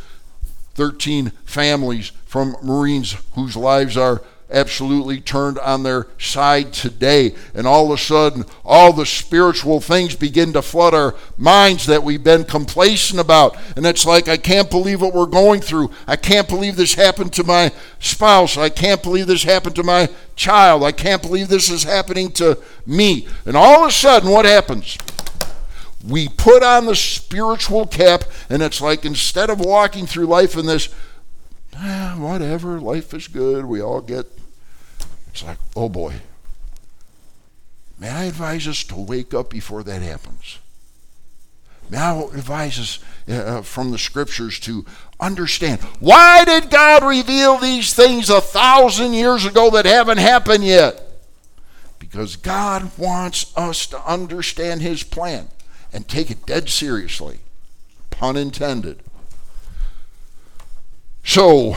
13 families from Marines whose lives are absolutely turned on their side today. And all of a sudden, all the spiritual things begin to flood our minds that we've been complacent about. And it's like, I can't believe what we're going through. I can't believe this happened to my spouse. I can't believe this happened to my child. I can't believe this is happening to me. And all of a sudden, what happens? We put on the spiritual cap, and it's like instead of walking through life in this ah, whatever, life is good, we all get. It's like, oh boy. May I advise us to wake up before that happens. May I advise us uh, from the scriptures to understand why did God reveal these things a thousand years ago that haven't happened yet? Because God wants us to understand His plan and take it dead seriously. Pun intended. So,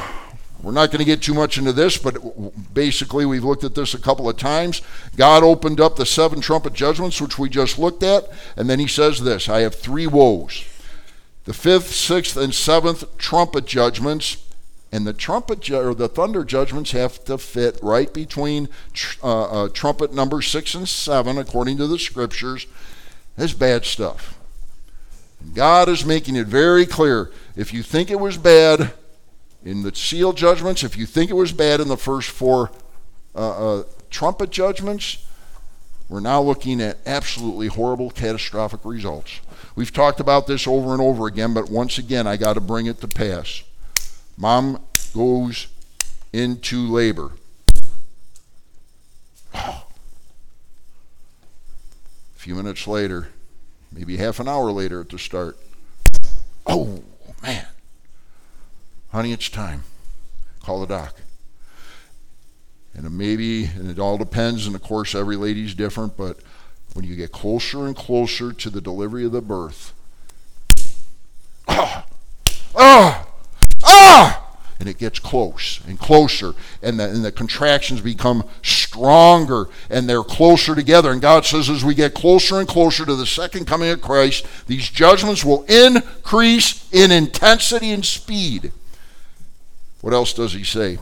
we're not going to get too much into this, but basically, we've looked at this a couple of times. God opened up the seven trumpet judgments, which we just looked at, and then he says this I have three woes. The fifth, sixth, and seventh trumpet judgments, and the trumpet ju- or the thunder judgments have to fit right between tr- uh, uh, trumpet number six and seven, according to the scriptures. That's bad stuff. God is making it very clear. If you think it was bad, in the seal judgments, if you think it was bad in the first four uh, uh, trumpet judgments, we're now looking at absolutely horrible, catastrophic results. We've talked about this over and over again, but once again, I got to bring it to pass. Mom goes into labor. Oh. A few minutes later, maybe half an hour later at the start. Oh, man. Honey, it's time. Call the doc. And maybe, and it all depends, and of course, every lady's different, but when you get closer and closer to the delivery of the birth, ah, ah, ah, and it gets close and closer, and the, and the contractions become stronger, and they're closer together. And God says, as we get closer and closer to the second coming of Christ, these judgments will increase in intensity and speed. What else does he say?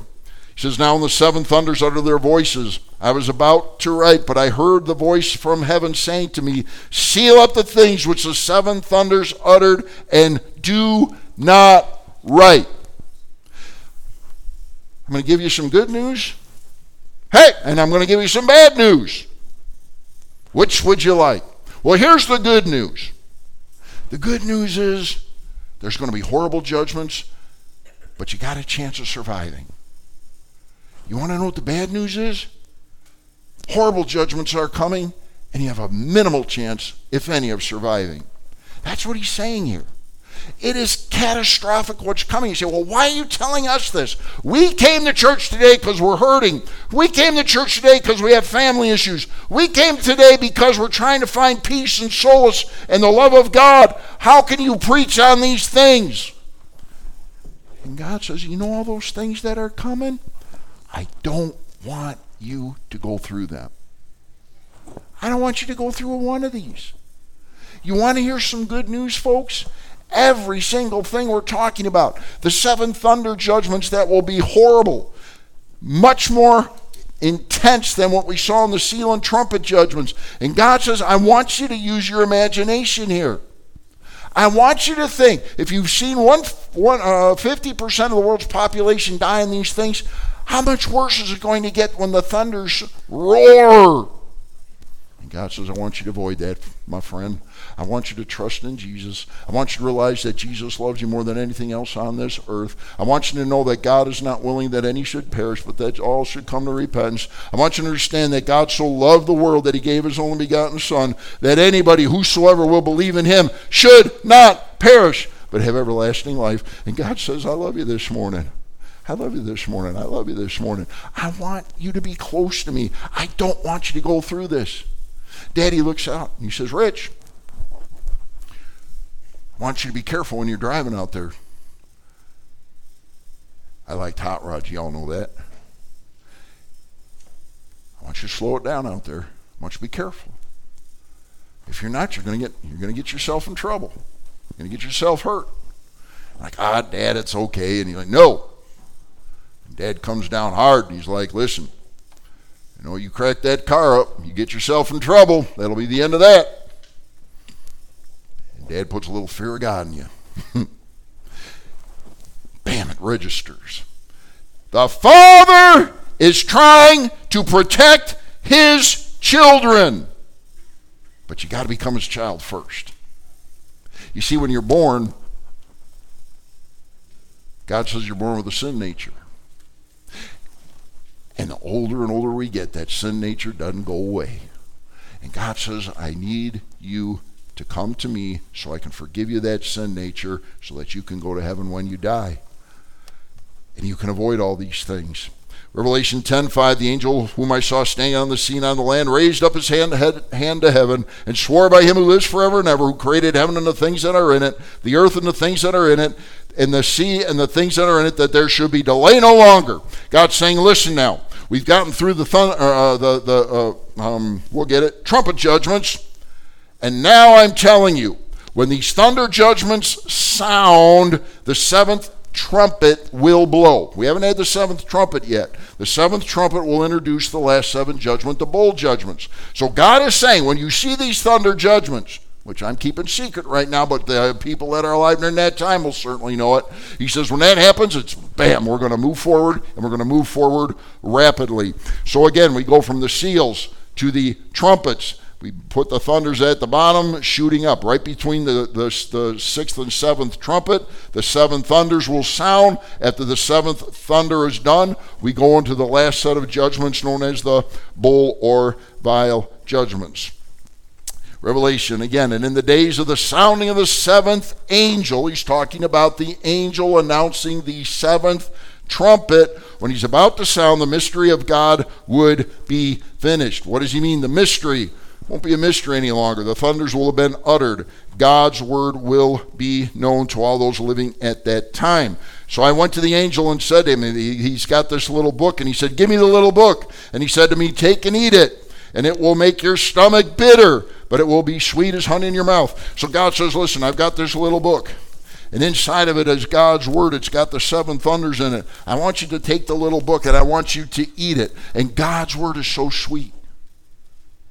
He says, Now when the seven thunders uttered their voices, I was about to write, but I heard the voice from heaven saying to me, Seal up the things which the seven thunders uttered, and do not write. I'm going to give you some good news. Hey, and I'm going to give you some bad news. Which would you like? Well, here's the good news. The good news is there's going to be horrible judgments but you got a chance of surviving. You want to know what the bad news is? Horrible judgments are coming, and you have a minimal chance, if any, of surviving. That's what he's saying here. It is catastrophic what's coming. You say, well, why are you telling us this? We came to church today because we're hurting. We came to church today because we have family issues. We came today because we're trying to find peace and solace and the love of God. How can you preach on these things? And God says, You know all those things that are coming? I don't want you to go through them. I don't want you to go through one of these. You want to hear some good news, folks? Every single thing we're talking about, the seven thunder judgments that will be horrible, much more intense than what we saw in the seal and trumpet judgments. And God says, I want you to use your imagination here. I want you to think if you've seen one, one, uh, 50% of the world's population die in these things, how much worse is it going to get when the thunders roar? God says, I want you to avoid that, my friend. I want you to trust in Jesus. I want you to realize that Jesus loves you more than anything else on this earth. I want you to know that God is not willing that any should perish, but that all should come to repentance. I want you to understand that God so loved the world that he gave his only begotten Son, that anybody, whosoever will believe in him, should not perish, but have everlasting life. And God says, I love you this morning. I love you this morning. I love you this morning. I want you to be close to me. I don't want you to go through this. Daddy looks out and he says, Rich, I want you to be careful when you're driving out there. I like hot rods, y'all know that. I want you to slow it down out there. I want you to be careful. If you're not, you're gonna get you're gonna get yourself in trouble. You're gonna get yourself hurt. Like, ah, Dad, it's okay. And he's like, no. And Dad comes down hard and he's like, listen, you know, you crack that car up, you get yourself in trouble. That'll be the end of that. And Dad puts a little fear of God in you. Bam, it registers. The Father is trying to protect his children. But you got to become his child first. You see, when you're born, God says you're born with a sin nature. And the older and older we get, that sin nature doesn't go away. And God says, I need you to come to me so I can forgive you that sin nature so that you can go to heaven when you die. And you can avoid all these things. Revelation 10:5 The angel whom I saw standing on the scene on the land raised up his hand to, head, hand to heaven and swore by him who lives forever and ever who created heaven and the things that are in it the earth and the things that are in it and the sea and the things that are in it that there should be delay no longer. God's saying listen now. We've gotten through the thunder, uh, the the uh, um, we'll get it trumpet judgments and now I'm telling you when these thunder judgments sound the seventh trumpet will blow. We haven't had the seventh trumpet yet. The seventh trumpet will introduce the last seven judgment, the bowl judgments. So God is saying, when you see these thunder judgments, which I'm keeping secret right now, but the people that are alive during that time will certainly know it. He says, when that happens, it's bam, we're going to move forward, and we're going to move forward rapidly. So again, we go from the seals to the trumpets we put the thunders at the bottom, shooting up right between the, the, the, sixth and seventh trumpet. The seven thunders will sound. After the seventh thunder is done, we go into the last set of judgments known as the bowl or vial judgments. Revelation again, and in the days of the sounding of the seventh angel, he's talking about the angel announcing the seventh trumpet. When he's about to sound, the mystery of God would be finished. What does he mean, the mystery? won't be a mystery any longer. The thunders will have been uttered. God's word will be known to all those living at that time. So I went to the angel and said to him, he's got this little book, and he said, Give me the little book. And he said to me, Take and eat it, and it will make your stomach bitter, but it will be sweet as honey in your mouth. So God says, Listen, I've got this little book. And inside of it is God's word. It's got the seven thunders in it. I want you to take the little book and I want you to eat it. And God's word is so sweet.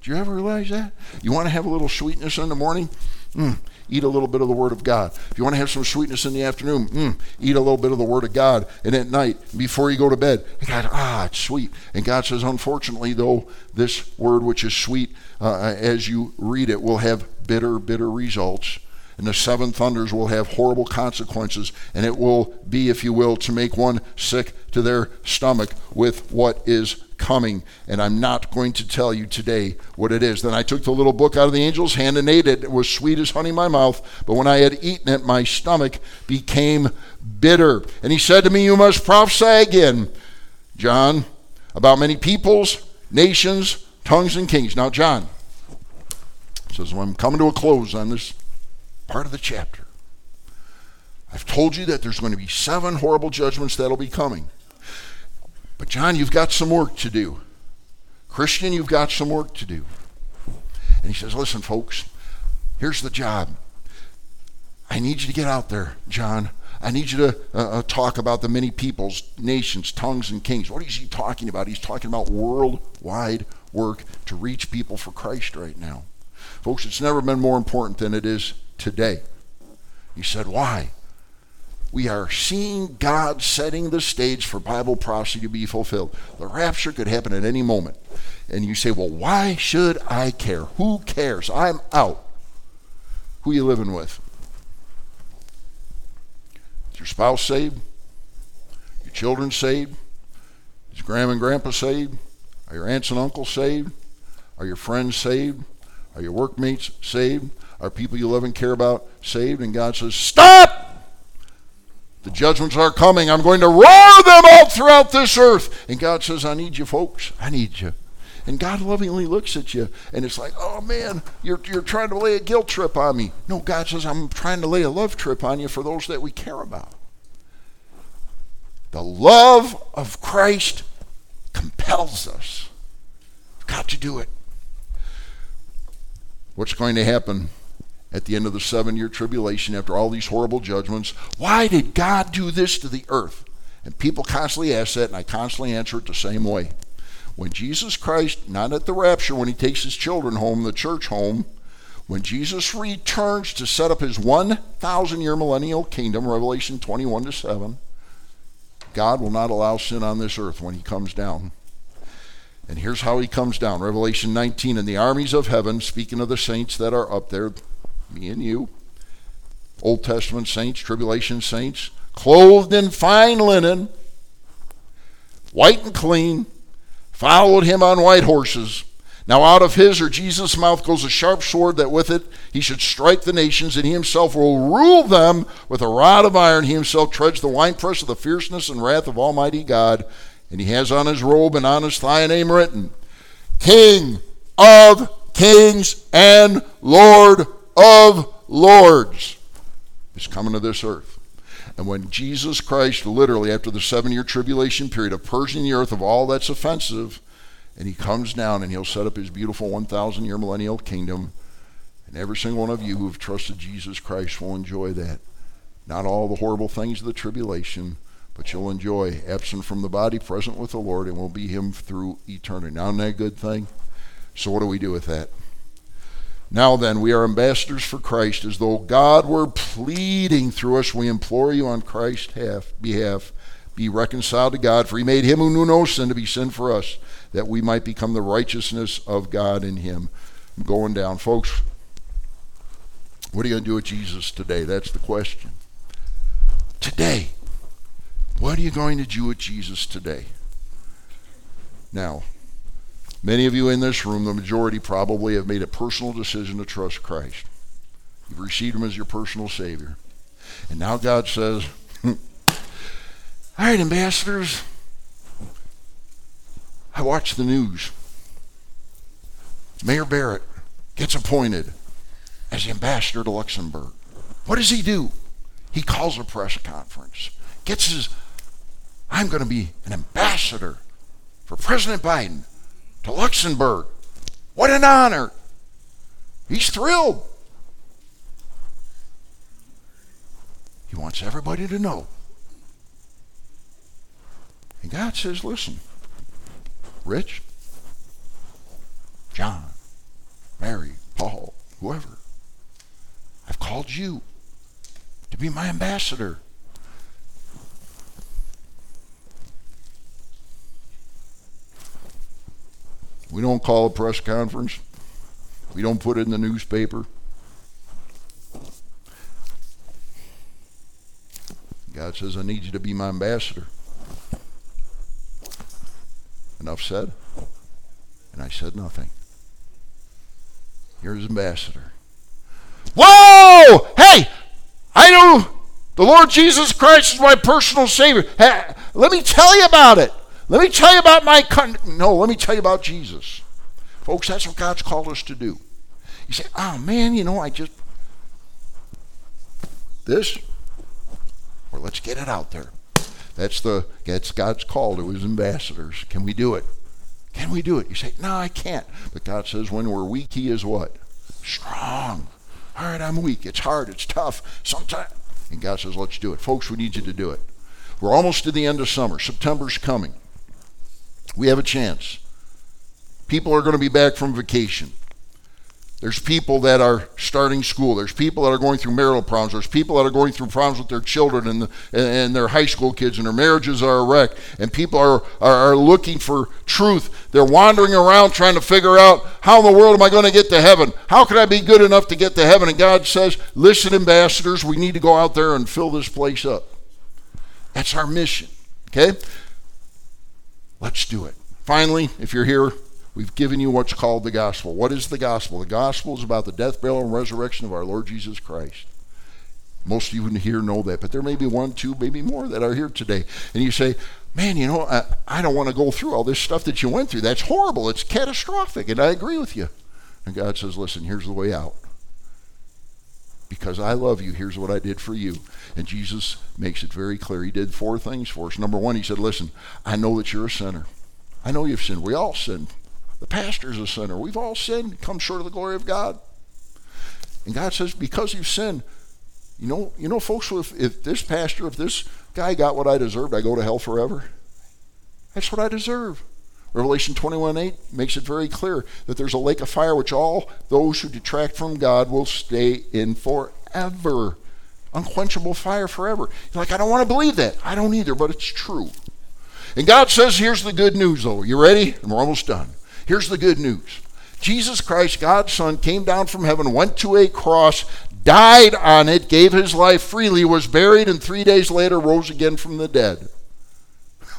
Do you ever realize that? You want to have a little sweetness in the morning? Mm, eat a little bit of the Word of God. If you want to have some sweetness in the afternoon, mm, eat a little bit of the Word of God. And at night, before you go to bed, God, ah, it's sweet. And God says, unfortunately, though, this Word, which is sweet, uh, as you read it, will have bitter, bitter results. And the seven thunders will have horrible consequences. And it will be, if you will, to make one sick to their stomach with what is coming, and I'm not going to tell you today what it is. Then I took the little book out of the angel's hand and ate it. It was sweet as honey in my mouth, but when I had eaten it, my stomach became bitter. And he said to me, You must prophesy again, John, about many peoples, nations, tongues, and kings. Now, John says, well, I'm coming to a close on this part of the chapter. I've told you that there's going to be seven horrible judgments that'll be coming. But, John, you've got some work to do. Christian, you've got some work to do. And he says, Listen, folks, here's the job. I need you to get out there, John. I need you to uh, uh, talk about the many peoples, nations, tongues, and kings. What is he talking about? He's talking about worldwide work to reach people for Christ right now. Folks, it's never been more important than it is today. He said, Why? We are seeing God setting the stage for Bible prophecy to be fulfilled. The rapture could happen at any moment. And you say, well, why should I care? Who cares? I'm out. Who are you living with? Is your spouse saved? Your children saved? Is grandma and grandpa saved? Are your aunts and uncles saved? Are your friends saved? Are your workmates saved? Are people you love and care about saved? And God says, Stop! The judgments are coming. I'm going to roar them out throughout this earth. And God says, I need you, folks. I need you. And God lovingly looks at you, and it's like, oh man, you're, you're trying to lay a guilt trip on me. No, God says, I'm trying to lay a love trip on you for those that we care about. The love of Christ compels us. We've got to do it. What's going to happen at the end of the seven year tribulation after all these horrible judgments. Why did God do this to the earth? And people constantly ask that, and I constantly answer it the same way. When Jesus Christ, not at the rapture, when he takes his children home, the church home, when Jesus returns to set up his 1,000 year millennial kingdom, Revelation 21 to 7, God will not allow sin on this earth when he comes down. And here's how he comes down Revelation 19 and the armies of heaven, speaking of the saints that are up there, me and you, Old Testament saints, tribulation saints, clothed in fine linen, white and clean, followed him on white horses. Now out of his or Jesus' mouth goes a sharp sword that with it he should strike the nations, and he himself will rule them with a rod of iron. He himself treads the winepress of the fierceness and wrath of Almighty God. And he has on his robe and on his thigh a name written King of Kings and Lord of Lords is coming to this earth. And when Jesus Christ, literally after the seven year tribulation period of purging the earth of all that's offensive, and he comes down and he'll set up his beautiful 1,000 year millennial kingdom. And every single one of you who have trusted Jesus Christ will enjoy that. Not all the horrible things of the tribulation, but you'll enjoy absent from the body, present with the Lord, and will be Him through eternity. Now, isn't that a good thing? So, what do we do with that? Now then, we are ambassadors for Christ, as though God were pleading through us. We implore you on Christ's behalf, be reconciled to God, for he made him who knew no sin to be sin for us, that we might become the righteousness of God in him. I'm going down. Folks, what are you going to do with Jesus today? That's the question. Today. What are you going to do with Jesus today? Now, many of you in this room, the majority probably have made a personal decision to trust Christ. You've received him as your personal Savior. And now God says, hmm. All right, ambassadors, I watch the news. Mayor Barrett gets appointed as ambassador to Luxembourg. What does he do? He calls a press conference, gets his, I'm going to be an ambassador for President Biden to Luxembourg. What an honor. He's thrilled. He wants everybody to know. And God says, listen, Rich, John, Mary, Paul, whoever. I've called you to be my ambassador. We don't call a press conference. We don't put it in the newspaper. God says, I need you to be my ambassador. Enough said. And I said nothing. Here's ambassador. Whoa! Hey! I know the Lord Jesus Christ is my personal Savior. Hey, let me tell you about it. Let me tell you about my country. No, let me tell you about Jesus. Folks, that's what God's called us to do. You say, oh man, you know, I just. This? Or let's get it out there. That's the that's God's call to his ambassadors. Can we do it? Can we do it? You say, No, I can't. But God says when we're weak, he is what? Strong. All right, I'm weak. It's hard. It's tough. Sometimes and God says, Let's do it. Folks, we need you to do it. We're almost to the end of summer. September's coming. We have a chance. People are going to be back from vacation. There's people that are starting school. There's people that are going through marital problems. There's people that are going through problems with their children and, the, and their high school kids, and their marriages are a wreck. And people are, are, are looking for truth. They're wandering around trying to figure out how in the world am I going to get to heaven? How can I be good enough to get to heaven? And God says, Listen, ambassadors, we need to go out there and fill this place up. That's our mission. Okay? Let's do it. Finally, if you're here, We've given you what's called the gospel. What is the gospel? The gospel is about the death, burial, and resurrection of our Lord Jesus Christ. Most of you here know that, but there may be one, two, maybe more that are here today. And you say, man, you know, I, I don't want to go through all this stuff that you went through. That's horrible. It's catastrophic. And I agree with you. And God says, listen, here's the way out. Because I love you, here's what I did for you. And Jesus makes it very clear. He did four things for us. Number one, he said, listen, I know that you're a sinner. I know you've sinned. We all sin. The pastor's a sinner. We've all sinned, come short of the glory of God. And God says, because you've sinned, you know, you know, folks, if, if this pastor, if this guy got what I deserved, I go to hell forever. That's what I deserve. Revelation 21 8 makes it very clear that there's a lake of fire which all those who detract from God will stay in forever. Unquenchable fire forever. You're like, I don't want to believe that. I don't either, but it's true. And God says, here's the good news, though. You ready? And we're almost done. Here's the good news Jesus Christ, God's Son, came down from heaven, went to a cross, died on it, gave his life freely, was buried, and three days later rose again from the dead.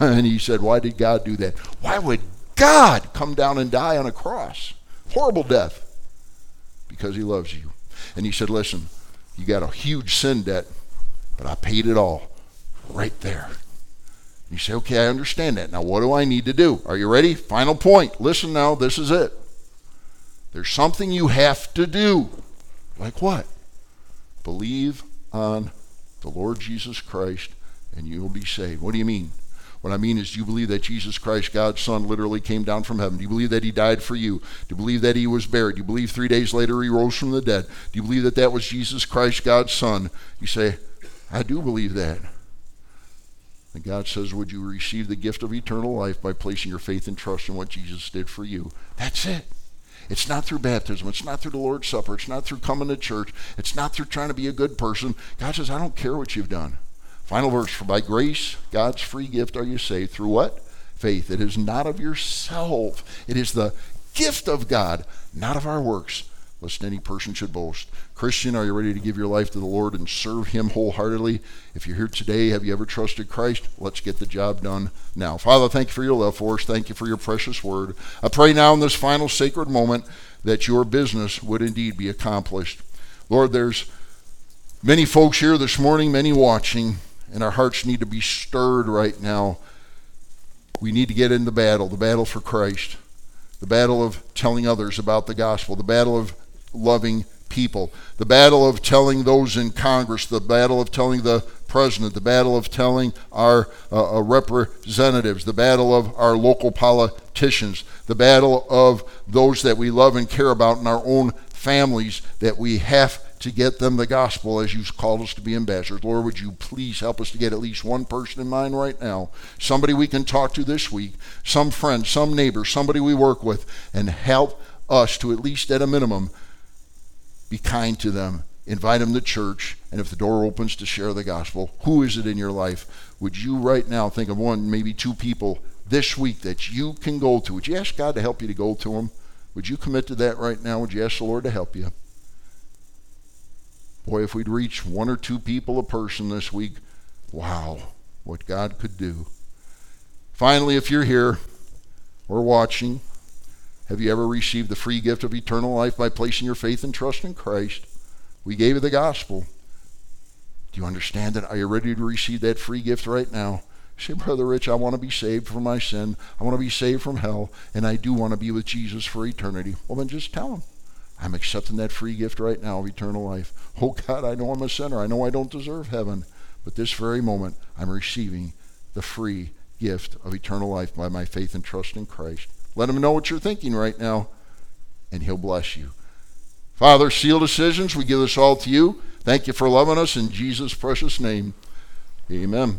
And he said, Why did God do that? Why would God come down and die on a cross? horrible death, because he loves you. And he said, Listen, you got a huge sin debt, but I paid it all right there. You say, Okay, I understand that. Now, what do I need to do? Are you ready? Final point. Listen now, this is it. There's something you have to do. Like what? Believe on the Lord Jesus Christ and you will be saved. What do you mean? What I mean is, do you believe that Jesus Christ, God's Son, literally came down from heaven? Do you believe that He died for you? Do you believe that He was buried? Do you believe three days later He rose from the dead? Do you believe that that was Jesus Christ, God's Son? You say, I do believe that. And God says, Would you receive the gift of eternal life by placing your faith and trust in what Jesus did for you? That's it. It's not through baptism. It's not through the Lord's Supper. It's not through coming to church. It's not through trying to be a good person. God says, I don't care what you've done. Final verse For by grace, God's free gift, are you saved. Through what? Faith. It is not of yourself, it is the gift of God, not of our works, lest any person should boast. Christian, are you ready to give your life to the Lord and serve Him wholeheartedly? If you're here today, have you ever trusted Christ? Let's get the job done now. Father, thank you for your love for us. Thank you for your precious word. I pray now in this final sacred moment that your business would indeed be accomplished. Lord, there's many folks here this morning, many watching and our hearts need to be stirred right now. We need to get in the battle, the battle for Christ, the battle of telling others about the gospel, the battle of loving people, the battle of telling those in Congress, the battle of telling the president, the battle of telling our uh, uh representatives, the battle of our local politicians, the battle of those that we love and care about in our own families that we have to get them the gospel as you've called us to be ambassadors. Lord, would you please help us to get at least one person in mind right now, somebody we can talk to this week, some friend, some neighbor, somebody we work with, and help us to at least at a minimum be kind to them, invite them to church, and if the door opens to share the gospel, who is it in your life? Would you right now think of one, maybe two people this week that you can go to? Would you ask God to help you to go to them? Would you commit to that right now? Would you ask the Lord to help you? Boy, if we'd reach one or two people a person this week, wow, what God could do. Finally, if you're here or watching, have you ever received the free gift of eternal life by placing your faith and trust in Christ? We gave you the gospel. Do you understand that? Are you ready to receive that free gift right now? say, Brother Rich, I want to be saved from my sin. I want to be saved from hell, and I do want to be with Jesus for eternity. Well, then just tell him. I'm accepting that free gift right now of eternal life. Oh God, I know I'm a sinner. I know I don't deserve heaven. But this very moment, I'm receiving the free gift of eternal life by my faith and trust in Christ. Let him know what you're thinking right now, and he'll bless you. Father, seal decisions, we give this all to you. Thank you for loving us in Jesus' precious name. Amen.